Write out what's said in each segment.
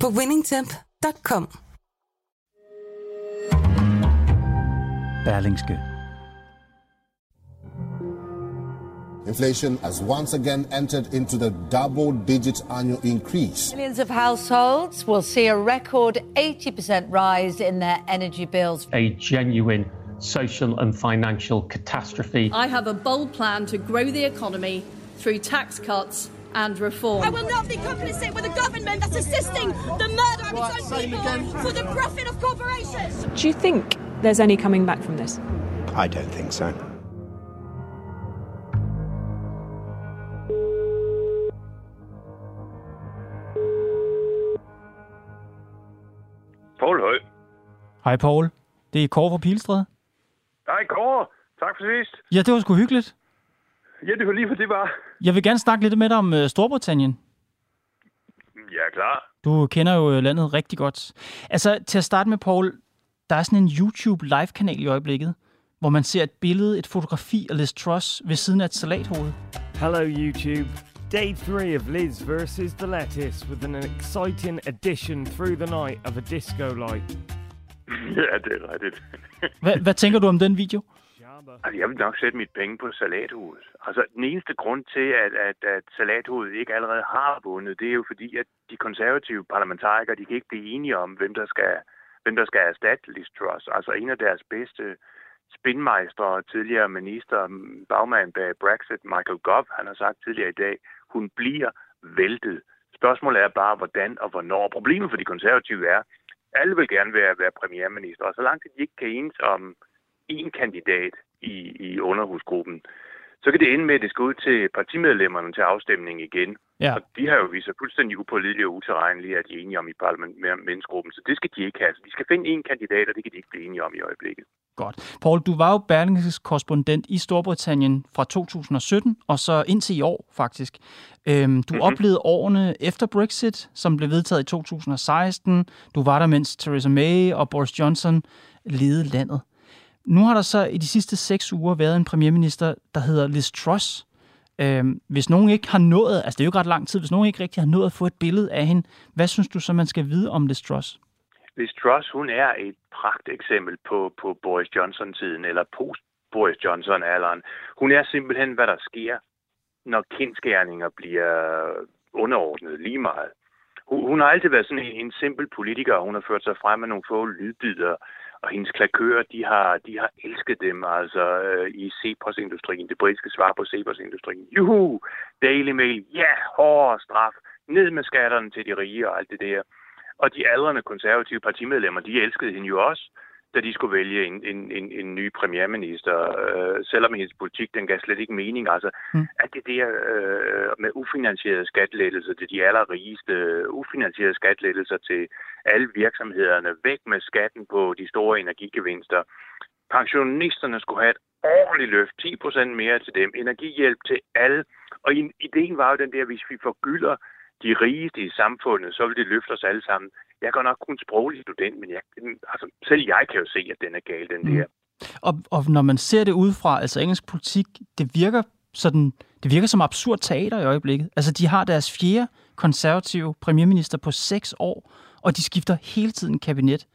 på winningtemp.com. Berlingske. Inflation has once again entered into the double digit annual increase. Millions of households will see a record 80% rise in their energy bills. A genuine social and financial catastrophe. I have a bold plan to grow the economy through tax cuts and reform. I will not be complicit with a government that's assisting the murder of its own people for the profit of corporations. Do you think there's any coming back from this? I don't think so. Poul Høj. Hej Paul. Det er Kåre fra Pilstred. Hej Kåre. Tak for sidst. Ja, det var sgu hyggeligt. Ja, det var lige for det var. Jeg vil gerne snakke lidt med dig om uh, Storbritannien. Ja, klar. Du kender jo øh, landet rigtig godt. Altså, til at starte med, Paul, der er sådan en YouTube live-kanal i øjeblikket, hvor man ser et billede, et fotografi af Liz Truss ved siden af et salathoved. Hello YouTube. Day three of Liz versus the lettuce with an exciting addition through the night of a disco light. Ja, det er rigtigt. Hvad, hvad tænker du om den video? Altså, jeg vil nok sætte mit penge på salathovedet. Altså, den eneste grund til, at, at, at salathuset ikke allerede har vundet, det er jo fordi, at de konservative parlamentarikere, de kan ikke blive enige om, hvem der skal, hvem der skal erstatte Liz Truss. Altså, en af deres bedste spinmeister, tidligere minister, bagmand bag Brexit, Michael Gove, han har sagt tidligere i dag, hun bliver væltet. Spørgsmålet er bare, hvordan og hvornår. Problemet for de konservative er, alle vil gerne være, være premierminister, og så langt de ikke kan enes om en kandidat i, i underhusgruppen, så kan det ende med, at det skal ud til partimedlemmerne til afstemning igen. Ja. Og de har jo vist sig fuldstændig upålidelige og uterrenlige, at de er enige om i parlamentsgruppen, så det skal de ikke have. Så de skal finde en kandidat, og det kan de ikke blive enige om i øjeblikket. Godt. Paul, du var jo Berlingskes korrespondent i Storbritannien fra 2017 og så indtil i år faktisk. Øhm, du mm-hmm. oplevede årene efter Brexit, som blev vedtaget i 2016. Du var der, mens Theresa May og Boris Johnson ledede landet. Nu har der så i de sidste seks uger været en premierminister, der hedder Liz Truss. Øhm, hvis nogen ikke har nået, altså det er jo ikke ret lang tid, hvis nogen ikke rigtig har nået at få et billede af hende, hvad synes du så, man skal vide om Liz Truss? Liz Truss, hun er et pragt eksempel på, på Boris Johnson-tiden, eller post-Boris Johnson-alderen. Hun er simpelthen, hvad der sker, når kendskærninger bliver underordnet lige meget. Hun, hun har altid været sådan en, en simpel politiker, hun har ført sig frem med nogle få lydbider, og hendes klakører, de har, de har elsket dem, altså øh, i Cepos-industrien, det britiske svar på Cepos-industrien. Juhu, Daily Mail, ja, yeah, hårdere straf, ned med skatterne til de rige og alt det der. Og de aldrende konservative partimedlemmer, de elskede hende jo også, da de skulle vælge en, en, en, en ny premierminister, øh, selvom hendes politik, den gav slet ikke mening. Altså, mm. at det der øh, med ufinansierede skattelettelser til de allerrigeste, ufinansierede skattelettelser til alle virksomhederne, væk med skatten på de store energigevinster. Pensionisterne skulle have et ordentligt løft, 10 procent mere til dem, energihjælp til alle. Og ideen var jo den der, hvis vi forgylder de rigeste i samfundet, så vil det løfte os alle sammen. Jeg går nok kun sproglig student, men jeg, altså, selv jeg kan jo se, at den er gal, den der. Mm. Og, og når man ser det udefra, altså engelsk politik, det virker sådan, det virker som absurd teater i øjeblikket. Altså, de har deres fjerde konservative premierminister på seks år, og de skifter hele tiden kabinet.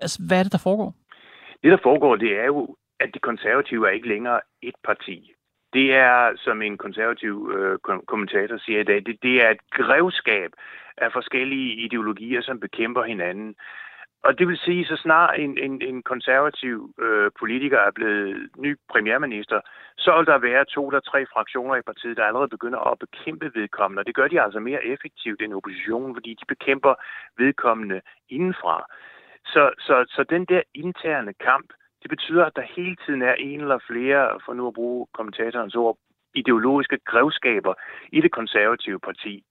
Altså, hvad er det, der foregår? Det, der foregår, det er jo, at de konservative er ikke længere et parti. Det er, som en konservativ øh, kommentator siger i dag, det, det er et grevskab af forskellige ideologier, som bekæmper hinanden. Og det vil sige, så snart en, en, en konservativ øh, politiker er blevet ny premierminister, så vil der være to eller tre fraktioner i partiet, der allerede begynder at bekæmpe vedkommende. Og det gør de altså mere effektivt end oppositionen, fordi de bekæmper vedkommende indenfra. Så, så, så den der interne kamp, det betyder, at der hele tiden er en eller flere, for nu at bruge kommentatorens ord, ideologiske grevskaber i det konservative parti.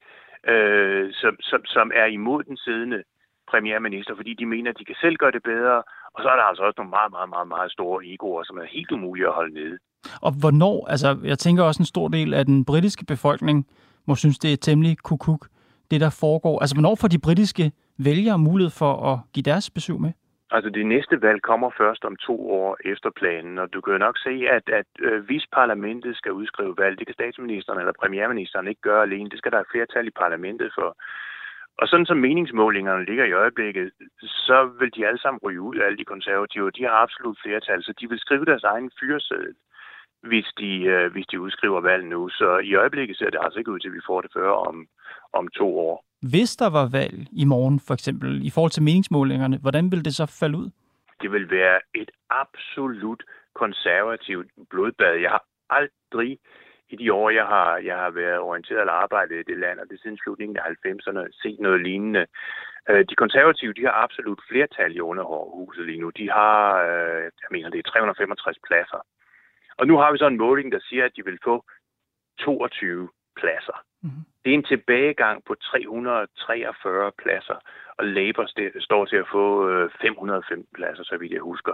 øh, som, som, som er imod den siddende premierminister, fordi de mener, at de kan selv gøre det bedre. Og så er der altså også nogle meget, meget, meget, meget store egoer, som er helt umulige at holde nede. Og hvornår, altså jeg tænker også en stor del af den britiske befolkning må synes, det er temmelig kukuk, det der foregår. Altså hvornår får de britiske vælgere mulighed for at give deres besøg med? Altså det næste valg kommer først om to år efter planen, og du kan jo nok se, at, at øh, hvis parlamentet skal udskrive valg, det kan statsministeren eller premierministeren ikke gøre alene, det skal der et flertal i parlamentet for. Og sådan som meningsmålingerne ligger i øjeblikket, så vil de alle sammen ryge ud, alle de konservative. De har absolut flertal, så de vil skrive deres egen fyreseddel, hvis de, øh, hvis de udskriver valg nu. Så i øjeblikket ser det altså ikke ud til, at vi får det før om, om to år. Hvis der var valg i morgen, for eksempel, i forhold til meningsmålingerne, hvordan ville det så falde ud? Det vil være et absolut konservativt blodbad. Jeg har aldrig i de år, jeg har, jeg har været orienteret eller arbejdet i det land, og det siden slutningen af 90'erne, set noget lignende. Øh, de konservative, de har absolut flertal i underhuset lige nu. De har, øh, jeg mener, det er 365 pladser. Og nu har vi så en måling, der siger, at de vil få 22 pladser. Mm-hmm. Det er en tilbagegang på 343 pladser, og Labour står til at få øh, 515 pladser, så vidt jeg husker.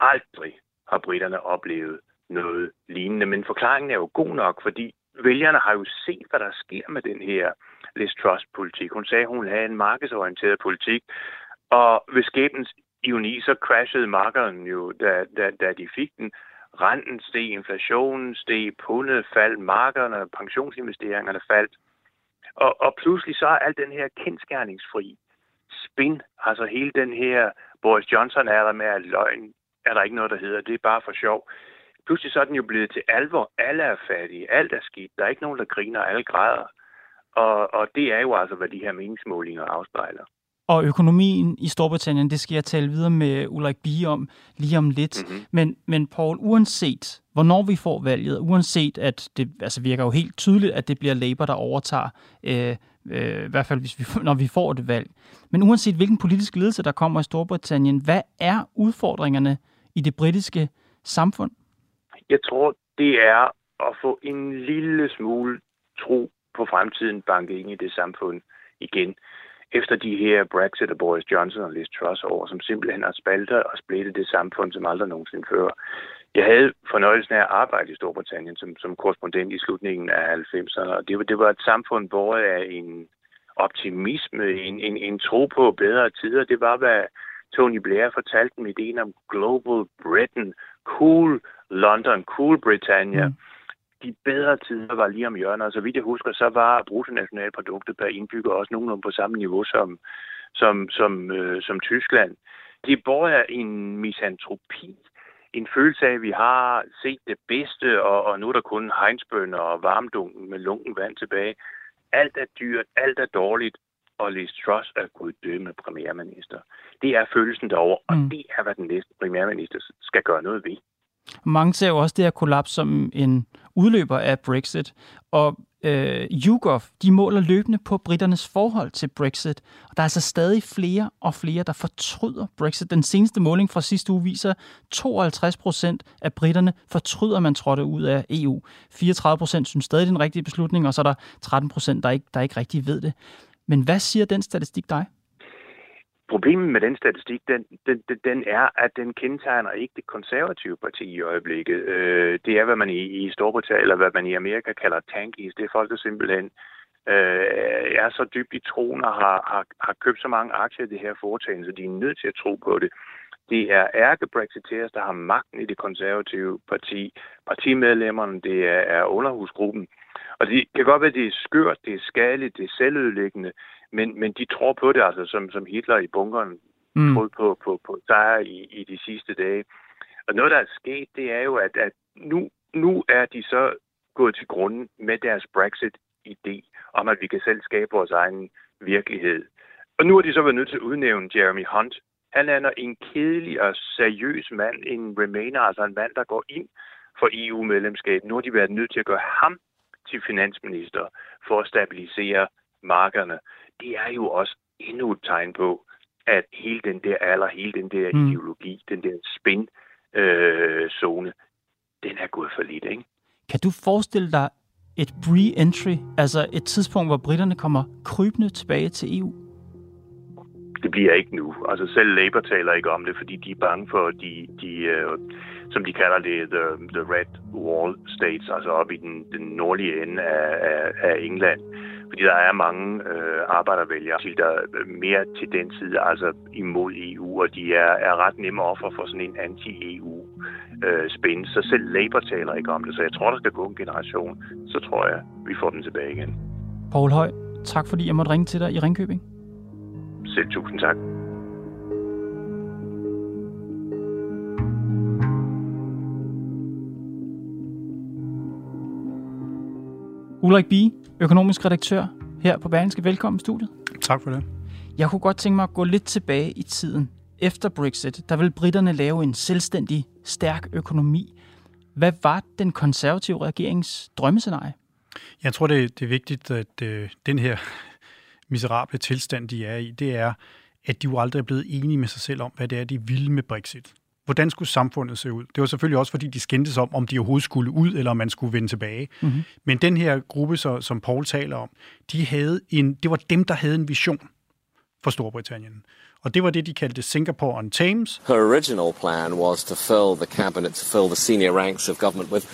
Aldrig har britterne oplevet noget lignende, men forklaringen er jo god nok, fordi vælgerne har jo set, hvad der sker med den her Liz Truss-politik. Hun sagde, at hun havde en markedsorienteret politik, og ved skæbens ironi, så crashede markederne jo, da, da, da de fik den. Renten steg, inflationen steg, pundet faldt, markederne, pensionsinvesteringerne faldt. Og, og pludselig så er al den her kendskærningsfri spin, altså hele den her Boris Johnson er der med at løgn, er der ikke noget, der hedder, det er bare for sjov. Pludselig så er den jo blevet til alvor. Alle er fattige, alt er skidt, der er ikke nogen, der griner, alle græder. Og, og det er jo altså, hvad de her meningsmålinger afspejler. Og økonomien i Storbritannien, det skal jeg tale videre med Ulrik Bie om lige om lidt. Mm-hmm. Men, men Paul, uanset hvornår vi får valget, uanset at det altså virker jo helt tydeligt, at det bliver Labour, der overtager, øh, øh, i hvert fald hvis vi, når vi får et valg. Men uanset hvilken politisk ledelse, der kommer i Storbritannien, hvad er udfordringerne i det britiske samfund? Jeg tror, det er at få en lille smule tro på fremtiden banket ind i det samfund igen efter de her Brexit og Boris Johnson og Liz Truss over, som simpelthen har spaltet og splittet det samfund som aldrig nogensinde før. Jeg havde fornøjelsen af at arbejde i Storbritannien som, som korrespondent i slutningen af 90'erne, og det var, det var et samfund, hvor af en optimisme, en, en, en tro på bedre tider. Det var, hvad Tony Blair fortalte med ideen om Global Britain, Cool London, Cool Britannia. Mm de bedre tider var lige om hjørnet, og så vidt jeg husker, så var bruttonationalproduktet per indbygger også nogenlunde på samme niveau som, som, som, øh, som Tyskland. Det er en misantropi, en følelse af, at vi har set det bedste, og, og nu er der kun hegnsbønder og varmdunken med lunken vand tilbage. Alt er dyrt, alt er dårligt, og Liz Truss er guddømme premierminister. Det er følelsen derovre, og mm. det er, hvad den næste premierminister skal gøre noget ved. Mange ser jo også det her kollaps som en udløber af Brexit, og øh, YouGov, de måler løbende på britternes forhold til Brexit. Og der er altså stadig flere og flere, der fortryder Brexit. Den seneste måling fra sidste uge viser, at 52 procent af britterne fortryder, at man trådte ud af EU. 34 procent synes stadig, det er den rigtige beslutning, og så er der 13 procent, der ikke, der ikke rigtig ved det. Men hvad siger den statistik dig? Problemet med den statistik, den, den, den er, at den kendetegner ikke det konservative parti i øjeblikket. Øh, det er, hvad man i, i Storbritannien, eller hvad man i Amerika kalder tankies. Det er folk, der simpelthen øh, er så dybt i troen og har, har, har købt så mange aktier i det her foretagende, så de er nødt til at tro på det. Det er ærke-brexiteers, der har magten i det konservative parti. Partimedlemmerne, det er, er underhusgruppen. Og det kan godt være, at det er skørt, det er skadeligt, det er selvødelæggende, men, men de tror på det, altså som, som Hitler i bunkeren mm. troede på, på, på sejr i, i de sidste dage. Og noget, der er sket, det er jo, at, at nu, nu er de så gået til grunden med deres Brexit-idé om, at vi kan selv skabe vores egen virkelighed. Og nu har de så været nødt til at udnævne Jeremy Hunt. Han er en kedelig og seriøs mand, en remainer, altså en mand, der går ind for EU-medlemskab. Nu har de været nødt til at gøre ham til finansminister for at stabilisere markederne det er jo også endnu et tegn på, at hele den der alder, hele den der mm. ideologi, den der spin-zone, øh, den er gået for lidt, ikke? Kan du forestille dig et re-entry, altså et tidspunkt, hvor britterne kommer krybende tilbage til EU? Det bliver ikke nu. Altså selv Labour taler ikke om det, fordi de er bange for de, de uh, som de kalder det, the, the Red Wall States, altså op i den, den nordlige ende af, af, af England. Fordi der er mange øh, arbejdervælgere, der er mere til den side, altså imod EU, og de er, er ret nemme offer for sådan en anti-EU øh. Så selv Labour taler ikke om det, så jeg tror, der skal gå en generation. Så tror jeg, vi får den tilbage igen. Paul Høj, tak fordi jeg måtte ringe til dig i Ringkøbing. Selv tusind tak. Ulrik Bie, økonomisk redaktør her på Berlingske. Velkommen i studiet. Tak for det. Jeg kunne godt tænke mig at gå lidt tilbage i tiden. Efter Brexit, der vil britterne lave en selvstændig, stærk økonomi. Hvad var den konservative regerings drømmescenarie? Jeg tror, det, det er vigtigt, at øh, den her miserable tilstand, de er i, det er, at de jo aldrig er blevet enige med sig selv om, hvad det er, de ville med Brexit hvordan skulle samfundet se ud? Det var selvfølgelig også, fordi de skændtes om, om de overhovedet skulle ud, eller om man skulle vende tilbage. Mm-hmm. Men den her gruppe, så, som Paul taler om, de havde en, det var dem, der havde en vision for Storbritannien. Og det var det, de kaldte Singapore on Thames. Her original plan was to fill the cabinet, to fill the senior ranks of government with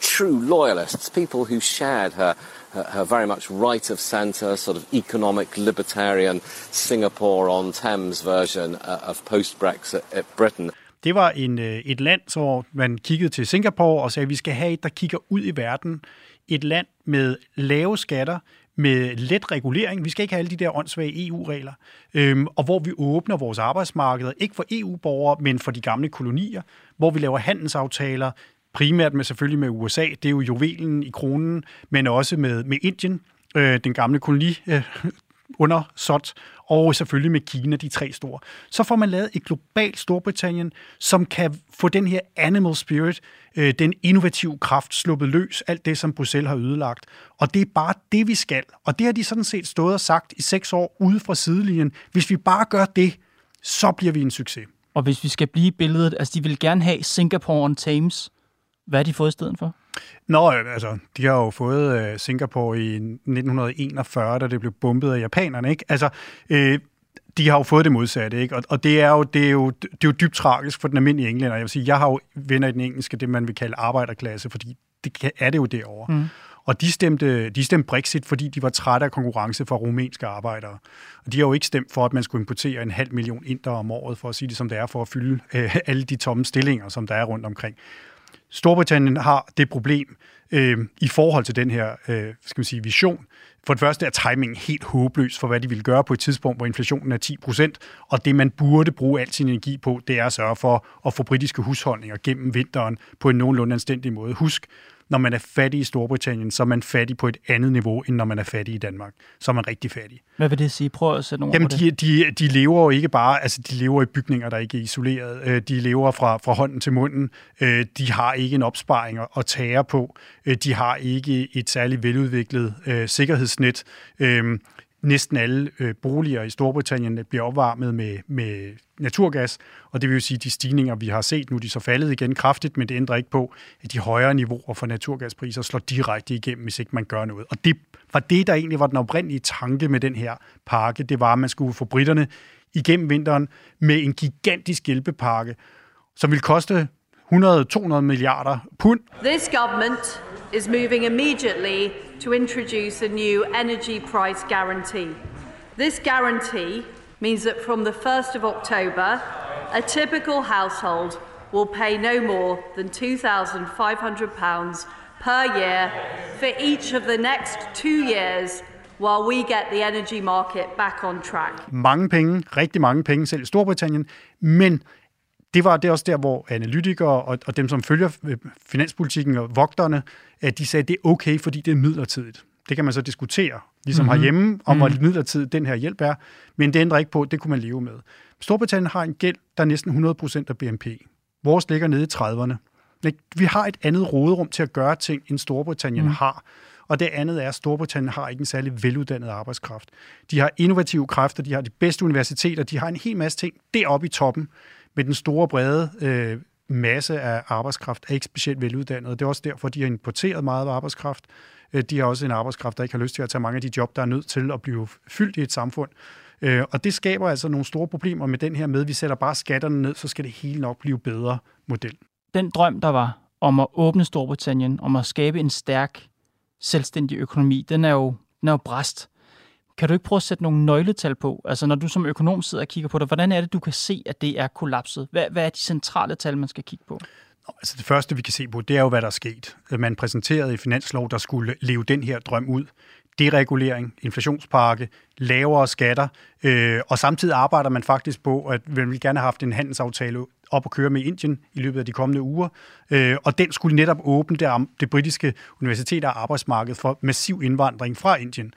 true loyalists, people who shared her her, her very much right of centre, sort of economic libertarian Singapore on Thames version uh, of post-Brexit Britain. Det var en, øh, et land, hvor man kiggede til Singapore og sagde, at vi skal have et, der kigger ud i verden. Et land med lave skatter, med let regulering. Vi skal ikke have alle de der åndssvage EU-regler. Øhm, og hvor vi åbner vores arbejdsmarkeder, ikke for EU-borgere, men for de gamle kolonier. Hvor vi laver handelsaftaler, primært med selvfølgelig med USA. Det er jo juvelen i kronen, men også med, med Indien, øh, den gamle koloni, øh, undersåt, og selvfølgelig med Kina, de tre store. Så får man lavet et globalt Storbritannien, som kan få den her animal spirit, øh, den innovative kraft sluppet løs, alt det, som Bruxelles har ødelagt. Og det er bare det, vi skal. Og det har de sådan set stået og sagt i seks år ude fra sidelinjen. Hvis vi bare gør det, så bliver vi en succes. Og hvis vi skal blive billedet, altså de vil gerne have Singapore on Thames. Hvad har de fået i stedet for? Nå, altså, de har jo fået uh, Singapore i 1941, da det blev bombet af japanerne, ikke? Altså, øh, de har jo fået det modsatte, ikke? Og, og det, er jo, det, er jo, det er jo dybt tragisk for den almindelige englænder. Jeg vil sige, jeg har jo venner i den engelske, det man vil kalde arbejderklasse, fordi det er det jo derovre. Mm. Og de stemte, de stemte Brexit, fordi de var trætte af konkurrence fra rumænske arbejdere. Og de har jo ikke stemt for, at man skulle importere en halv million inder om året, for at sige det som det er, for at fylde øh, alle de tomme stillinger, som der er rundt omkring. Storbritannien har det problem øh, i forhold til den her øh, skal man sige, vision. For det første er timingen helt håbløs for, hvad de vil gøre på et tidspunkt, hvor inflationen er 10%, og det man burde bruge al sin energi på, det er at sørge for at få britiske husholdninger gennem vinteren på en nogenlunde anstændig måde. Husk, når man er fattig i Storbritannien, så er man fattig på et andet niveau, end når man er fattig i Danmark. Så er man rigtig fattig. Hvad vil det sige? Prøv at sætte nogle Jamen, de, de, de lever jo ikke bare, altså de lever i bygninger, der ikke er isoleret. Øh, de lever fra, fra hånden til munden. Øh, de har ikke en opsparing at tage på. Øh, de har ikke et særligt veludviklet sikkerhedsnet. Næsten alle øh, boliger i Storbritannien bliver opvarmet med, med naturgas, og det vil jo sige, at de stigninger, vi har set nu, de er så faldet igen kraftigt, men det ændrer ikke på, at de højere niveauer for naturgaspriser slår direkte igennem, hvis ikke man gør noget. Og det var det, der egentlig var den oprindelige tanke med den her pakke. Det var, at man skulle få britterne igennem vinteren med en gigantisk hjælpepakke, som vil koste 100-200 milliarder pund. This government is moving immediately to introduce a new energy price guarantee. This guarantee means that from the 1st of October, a typical household will pay no more than £2,500 per year for each of the next two years while we get the energy market back on track. Mange penge, rigtig mange penge selv Storbritannien, men det var det også der, hvor analytikere og, og dem, som følger øh, finanspolitikken og vogterne, at de sagde, at det er okay, fordi det er midlertidigt. Det kan man så diskutere, ligesom mm-hmm. herhjemme, om hvor mm. midlertidigt den her hjælp er, men det ændrer ikke på, det kunne man leve med. Storbritannien har en gæld, der er næsten 100% af BNP. Vores ligger nede i 30'erne. Vi har et andet råderum til at gøre ting, end Storbritannien mm. har. Og det andet er, at Storbritannien har ikke en særlig veluddannet arbejdskraft. De har innovative kræfter, de har de bedste universiteter, de har en hel masse ting deroppe i toppen, med den store brede øh, masse af arbejdskraft er ikke specielt veluddannet. Det er også derfor, de har importeret meget arbejdskraft. Øh, de har også en arbejdskraft, der ikke har lyst til at tage mange af de job, der er nødt til at blive fyldt i et samfund. Øh, og det skaber altså nogle store problemer med den her med, at vi sætter bare skatterne ned, så skal det hele nok blive bedre model. Den drøm, der var om at åbne Storbritannien, om at skabe en stærk, selvstændig økonomi, den er jo, den er jo bræst. Kan du ikke prøve at sætte nogle nøgletal på? Altså når du som økonom sidder og kigger på det, hvordan er det, du kan se, at det er kollapset? Hvad, hvad er de centrale tal, man skal kigge på? Altså det første, vi kan se på, det er jo, hvad der er sket. Man præsenterede i finanslov, der skulle leve den her drøm ud. Deregulering, inflationspakke, lavere skatter, øh, og samtidig arbejder man faktisk på, at man vil gerne have haft en handelsaftale op at køre med Indien i løbet af de kommende uger. Øh, og den skulle netop åbne det, det britiske universitet og arbejdsmarked for massiv indvandring fra Indien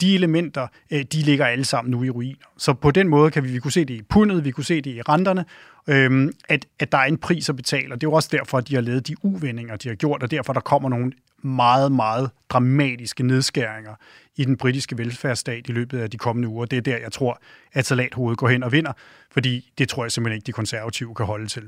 de elementer, øh, de ligger alle sammen nu i ruiner. Så på den måde kan vi, vi kunne se det i pundet, vi kunne se det i renterne, øhm, at, at der er en pris at betale. Og det er jo også derfor, at de har lavet de uvendinger, de har gjort, og derfor der kommer nogle meget, meget dramatiske nedskæringer i den britiske velfærdsstat i løbet af de kommende uger. Det er der, jeg tror, at salathovedet går hen og vinder, fordi det tror jeg simpelthen ikke, de konservative kan holde til.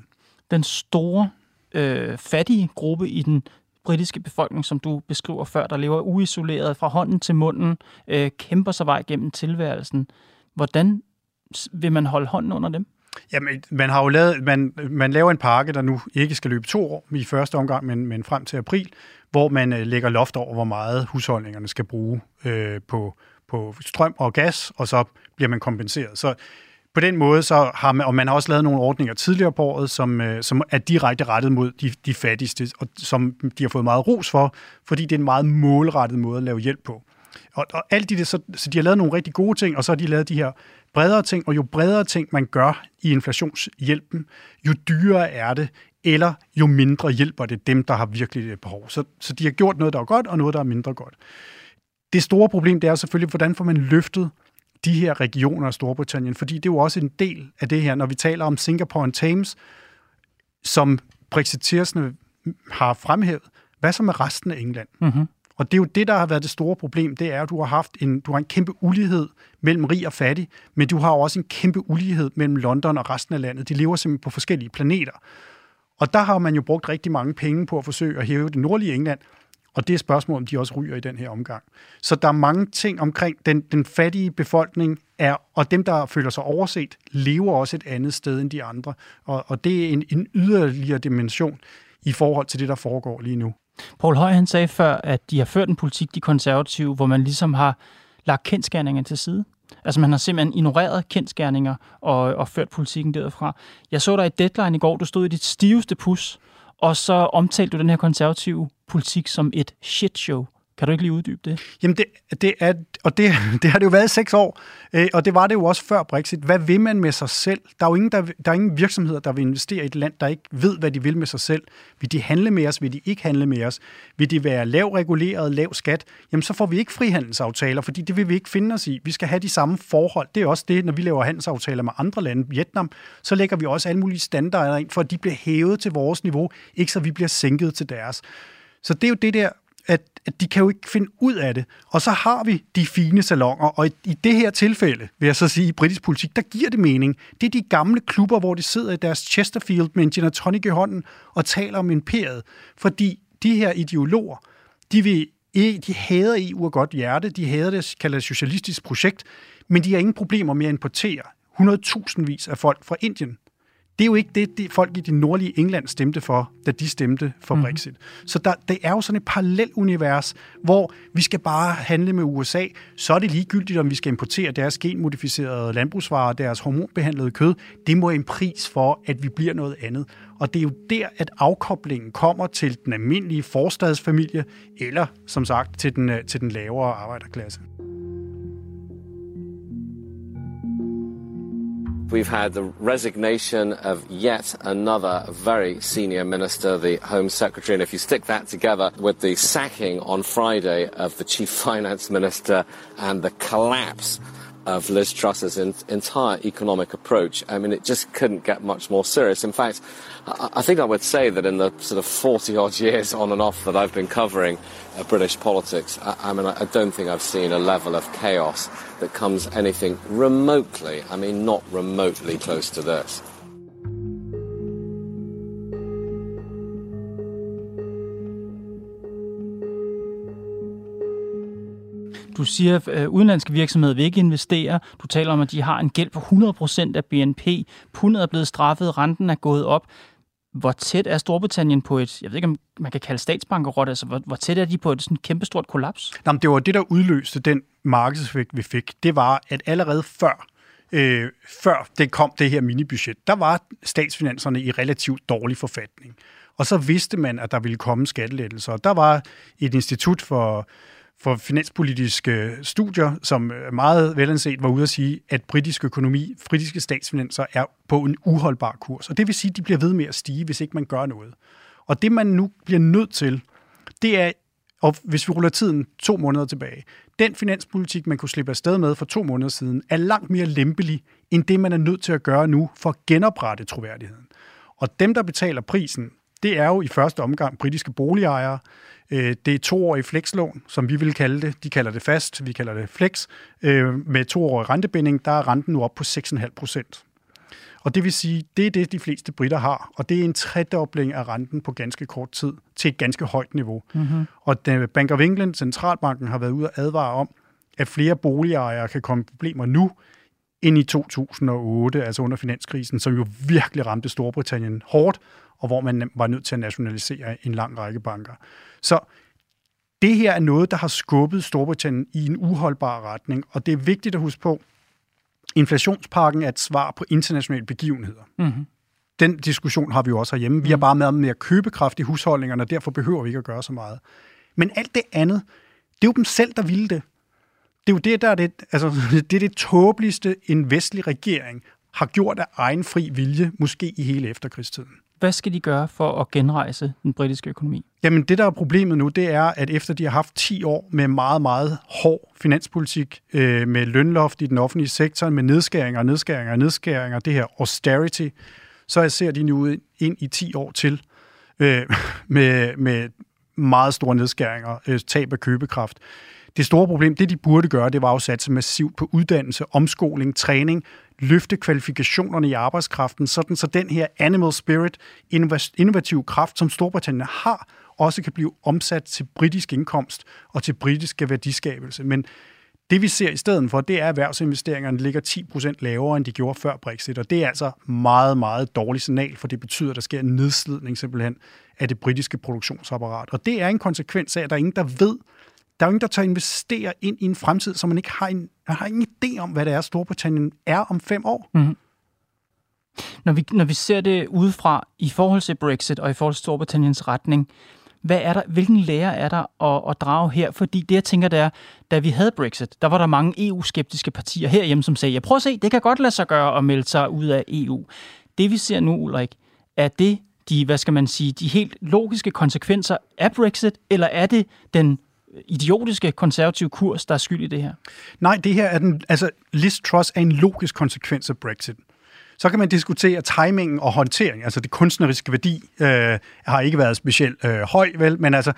Den store øh, fattige gruppe i den britiske befolkning, som du beskriver før, der lever uisoleret fra hånden til munden, øh, kæmper sig vej gennem tilværelsen. Hvordan vil man holde hånden under dem? Jamen, man har jo lavet, man, man laver en pakke, der nu ikke skal løbe to år i første omgang, men, men frem til april, hvor man øh, lægger loft over, hvor meget husholdningerne skal bruge øh, på, på strøm og gas, og så bliver man kompenseret. Så på den måde, så har man, og man har også lavet nogle ordninger tidligere på året, som, øh, som er direkte rettet mod de, de fattigste, og som de har fået meget ros for, fordi det er en meget målrettet måde at lave hjælp på. Og, og alt de, så, så de har lavet nogle rigtig gode ting, og så har de lavet de her bredere ting, og jo bredere ting man gør i inflationshjælpen, jo dyrere er det, eller jo mindre hjælper det dem, der har virkelig det behov. Så, så de har gjort noget, der er godt, og noget, der er mindre godt. Det store problem, det er selvfølgelig, hvordan får man løftet de her regioner af Storbritannien, fordi det er jo også en del af det her, når vi taler om Singapore and Thames, som brexiteersne har fremhævet. Hvad så med resten af England? Mm-hmm. Og det er jo det, der har været det store problem, det er, at du har haft en, du har en kæmpe ulighed mellem rig og fattig, men du har også en kæmpe ulighed mellem London og resten af landet. De lever simpelthen på forskellige planeter. Og der har man jo brugt rigtig mange penge på at forsøge at hæve det nordlige England, og det er spørgsmålet, om de også ryger i den her omgang. Så der er mange ting omkring den, den fattige befolkning, er, og dem, der føler sig overset, lever også et andet sted end de andre. Og, og det er en, en yderligere dimension i forhold til det, der foregår lige nu. Paul Høj, han sagde før, at de har ført en politik, de konservative, hvor man ligesom har lagt kendskærninger til side. Altså man har simpelthen ignoreret kendskærninger og, og ført politikken derfra. Jeg så dig i Deadline i går, du stod i dit stiveste pus, og så omtalte du den her konservative politik som et shit show. Kan du ikke lige uddybe det? Jamen, det, det er, og det, det har det jo været i seks år, øh, og det var det jo også før Brexit. Hvad vil man med sig selv? Der er jo ingen, der, der er ingen virksomheder, der vil investere i et land, der ikke ved, hvad de vil med sig selv. Vil de handle med os? Vil de ikke handle med os? Vil de være lav reguleret, lav skat? Jamen, så får vi ikke frihandelsaftaler, fordi det vil vi ikke finde os i. Vi skal have de samme forhold. Det er også det, når vi laver handelsaftaler med andre lande, Vietnam, så lægger vi også alle mulige standarder ind, for at de bliver hævet til vores niveau, ikke så vi bliver sænket til deres. Så det er jo det der at, at de kan jo ikke finde ud af det. Og så har vi de fine salonger, og i, i det her tilfælde, vil jeg så sige, i britisk politik, der giver det mening. Det er de gamle klubber, hvor de sidder i deres Chesterfield med en gin og tonic i hånden og taler om imperiet. Fordi de her ideologer, de, vil, de hader EU af godt hjerte, de hader det, kalder det socialistisk projekt, men de har ingen problemer med at importere 100.000 vis af folk fra Indien det er jo ikke det, de folk i det nordlige England stemte for, da de stemte for mm. Brexit. Så der, det er jo sådan et parallelt univers, hvor vi skal bare handle med USA. Så er det ligegyldigt, om vi skal importere deres genmodificerede landbrugsvarer, deres hormonbehandlede kød. Det må en pris for, at vi bliver noget andet. Og det er jo der, at afkoblingen kommer til den almindelige forstadsfamilie, eller som sagt til den, til den lavere arbejderklasse. We've had the resignation of yet another very senior minister, the Home Secretary, and if you stick that together with the sacking on Friday of the Chief Finance Minister and the collapse of Liz Truss's in, entire economic approach. I mean, it just couldn't get much more serious. In fact, I, I think I would say that in the sort of 40 odd years on and off that I've been covering uh, British politics, I, I mean, I, I don't think I've seen a level of chaos that comes anything remotely, I mean, not remotely close to this. Du siger, at udenlandske virksomheder vil ikke investere. Du taler om, at de har en gæld på 100% af BNP. Pundet er blevet straffet, renten er gået op. Hvor tæt er Storbritannien på et, jeg ved ikke, om man kan kalde statsbankerot, altså hvor, hvor tæt er de på et sådan kæmpestort kollaps? Jamen, det var det, der udløste den markedseffekt, vi fik. Det var, at allerede før øh, før det kom det her minibudget, der var statsfinanserne i relativt dårlig forfatning. Og så vidste man, at der ville komme skattelettelser. Der var et institut for, for finanspolitiske studier, som øh, meget velanset var ude at sige, at britisk økonomi, britiske statsfinanser er på en uholdbar kurs. Og det vil sige, at de bliver ved med at stige, hvis ikke man gør noget. Og det man nu bliver nødt til, det er, og hvis vi ruller tiden to måneder tilbage, den finanspolitik, man kunne slippe afsted med for to måneder siden, er langt mere lempelig, end det, man er nødt til at gøre nu for at genoprette troværdigheden. Og dem, der betaler prisen, det er jo i første omgang britiske boligejere. Øh, det er toårige flekslån, som vi vil kalde det. De kalder det fast, vi kalder det flex. Øh, med toårig rentebinding, der er renten nu op på 6,5 procent. Og det vil sige, det er det, de fleste britter har, og det er en tredobling af renten på ganske kort tid til et ganske højt niveau. Mm-hmm. Og Bank of England, centralbanken, har været ude og advare om, at flere boligejere kan komme problemer nu, ind i 2008, altså under finanskrisen, som jo virkelig ramte Storbritannien hårdt, og hvor man var nødt til at nationalisere en lang række banker. Så det her er noget, der har skubbet Storbritannien i en uholdbar retning, og det er vigtigt at huske på, inflationspakken er et svar på internationale begivenheder. Mm-hmm. Den diskussion har vi jo også herhjemme. Vi har mhm. bare meget mere købekraft i husholdningerne, og derfor behøver vi ikke at gøre så meget. Men alt det andet, det er jo dem selv, der ville det. Det er jo det, der er det, altså, det, er det tåbeligste, en vestlig regering har gjort af egen fri vilje, måske i hele efterkrigstiden. Hvad skal de gøre for at genrejse den britiske økonomi? Jamen det, der er problemet nu, det er, at efter de har haft 10 år med meget, meget hård finanspolitik, øh, med lønloft i den offentlige sektor, med nedskæringer, nedskæringer, nedskæringer, det her austerity, så ser de nu ind i 10 år til øh, med, med meget store nedskæringer, øh, tab af købekraft. Det store problem, det de burde gøre, det var at satse massivt på uddannelse, omskoling, træning, løfte kvalifikationerne i arbejdskraften, sådan så den her animal spirit, innovativ kraft, som Storbritannien har, også kan blive omsat til britisk indkomst og til britisk værdiskabelse. Men det vi ser i stedet for, det er, at erhvervsinvesteringerne ligger 10% lavere, end de gjorde før Brexit, og det er altså meget, meget dårligt signal, for det betyder, at der sker en nedslidning simpelthen af det britiske produktionsapparat. Og det er en konsekvens af, at der er ingen, der ved, der er ingen, der tør investere ind i en fremtid, som man ikke har en, man har ingen idé om, hvad det er, Storbritannien er om fem år. Mm. Når, vi, når vi ser det udefra i forhold til Brexit og i forhold til Storbritanniens retning, hvad er der, hvilken lære er der at, at drage her? Fordi det, jeg tænker, det er, da vi havde Brexit, der var der mange EU-skeptiske partier herhjemme, som sagde, ja, prøv at se, det kan godt lade sig gøre at melde sig ud af EU. Det, vi ser nu, Ulrik, er det de, hvad skal man sige, de helt logiske konsekvenser af Brexit, eller er det den idiotiske konservative kurs, der er skyld i det her? Nej, det her er den, altså Liz Truss er en logisk konsekvens af Brexit. Så kan man diskutere timingen og håndtering, altså det kunstneriske værdi øh, har ikke været specielt øh, høj, vel, men altså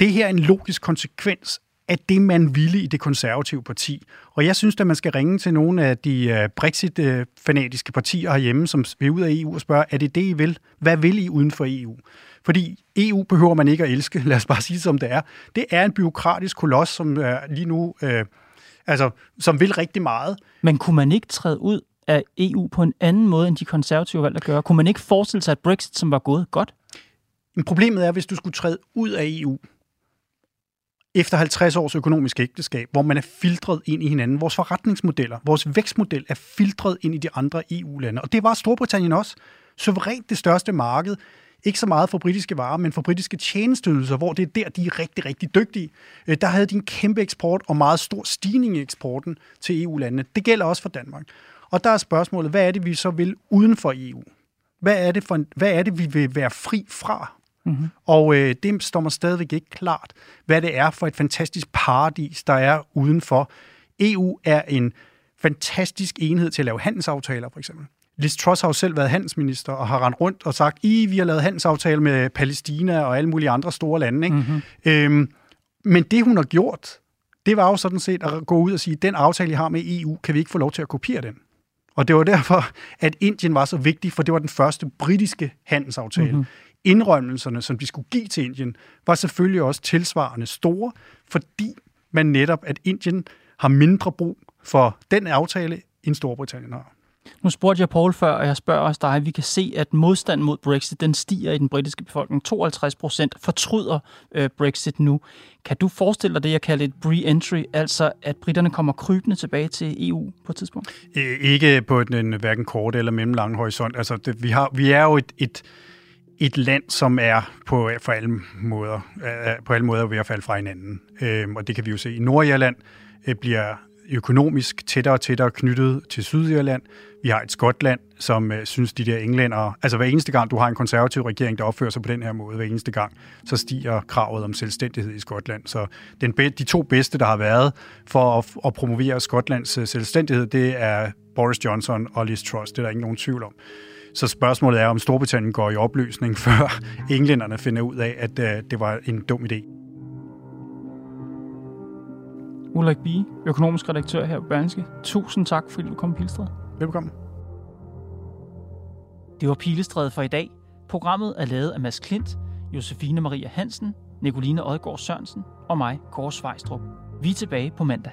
det her er en logisk konsekvens af det, man ville i det konservative parti. Og jeg synes, at man skal ringe til nogle af de øh, Brexit-fanatiske partier herhjemme, som vil ud af EU og spørge, er det det, I vil? Hvad vil I uden for EU? Fordi EU behøver man ikke at elske, lad os bare sige som det er. Det er en byråkratisk koloss, som er lige nu, øh, altså, som vil rigtig meget. Men kunne man ikke træde ud af EU på en anden måde, end de konservative valgte at gøre? Kunne man ikke forestille sig et Brexit, som var gået godt? Men problemet er, hvis du skulle træde ud af EU, efter 50 års økonomisk ægteskab, hvor man er filtret ind i hinanden. Vores forretningsmodeller, vores vækstmodel er filtret ind i de andre EU-lande. Og det var Storbritannien også. Suverænt det største marked. Ikke så meget for britiske varer, men for britiske tjenesteydelser, hvor det er der, de er rigtig, rigtig dygtige. Øh, der havde de en kæmpe eksport og meget stor stigning i eksporten til EU-landene. Det gælder også for Danmark. Og der er spørgsmålet, hvad er det, vi så vil uden for EU? Hvad er det, for hvad er det vi vil være fri fra? Mm-hmm. Og øh, det står mig stadigvæk ikke klart, hvad det er for et fantastisk paradis, der er udenfor. EU er en fantastisk enhed til at lave handelsaftaler, for eksempel. Liz Truss har jo selv været handelsminister og har rendt rundt og sagt, I, vi har lavet handelsaftaler med Palæstina og alle mulige andre store lande. Ikke? Mm-hmm. Øhm, men det, hun har gjort, det var jo sådan set at gå ud og sige, den aftale, I har med EU, kan vi ikke få lov til at kopiere den. Og det var derfor, at Indien var så vigtig, for det var den første britiske handelsaftale. Mm-hmm. Indrømmelserne, som de skulle give til Indien, var selvfølgelig også tilsvarende store, fordi men netop, at Indien har mindre brug for den aftale, end Storbritannien har. Nu spurgte jeg Paul før, og jeg spørger også dig. Vi kan se, at modstand mod Brexit den stiger i den britiske befolkning. 52 procent fortryder øh, Brexit nu. Kan du forestille dig det, jeg kalder et re-entry, altså at britterne kommer krybende tilbage til EU på et tidspunkt? Ikke på en hverken kort eller mellemlang horisont. Altså, det, vi, har, vi er jo et, et, et land, som er på, for alle måder, øh, på alle måder ved at falde fra hinanden. Øhm, og det kan vi jo se. I Nordirland øh, bliver økonomisk tættere og tættere knyttet til Sydirland. Vi har et Skotland, som øh, synes, de der englænder... Altså hver eneste gang, du har en konservativ regering, der opfører sig på den her måde, hver eneste gang, så stiger kravet om selvstændighed i Skotland. Så den, de to bedste, der har været for at, at promovere Skotlands øh, selvstændighed, det er Boris Johnson og Liz Truss. Det er der ikke nogen tvivl om. Så spørgsmålet er, om Storbritannien går i opløsning, før englænderne finder ud af, at øh, det var en dum idé. Ulrik Bie, økonomisk redaktør her på Berlingske. Tusind tak, fordi du kom på Pilestræde. Velkommen. Det var Pilestræde for i dag. Programmet er lavet af Mads Klint, Josefine Maria Hansen, Nicoline Odgaard Sørensen og mig, Kåre Svejstrup. Vi er tilbage på mandag.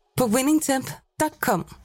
på winningtemp.com.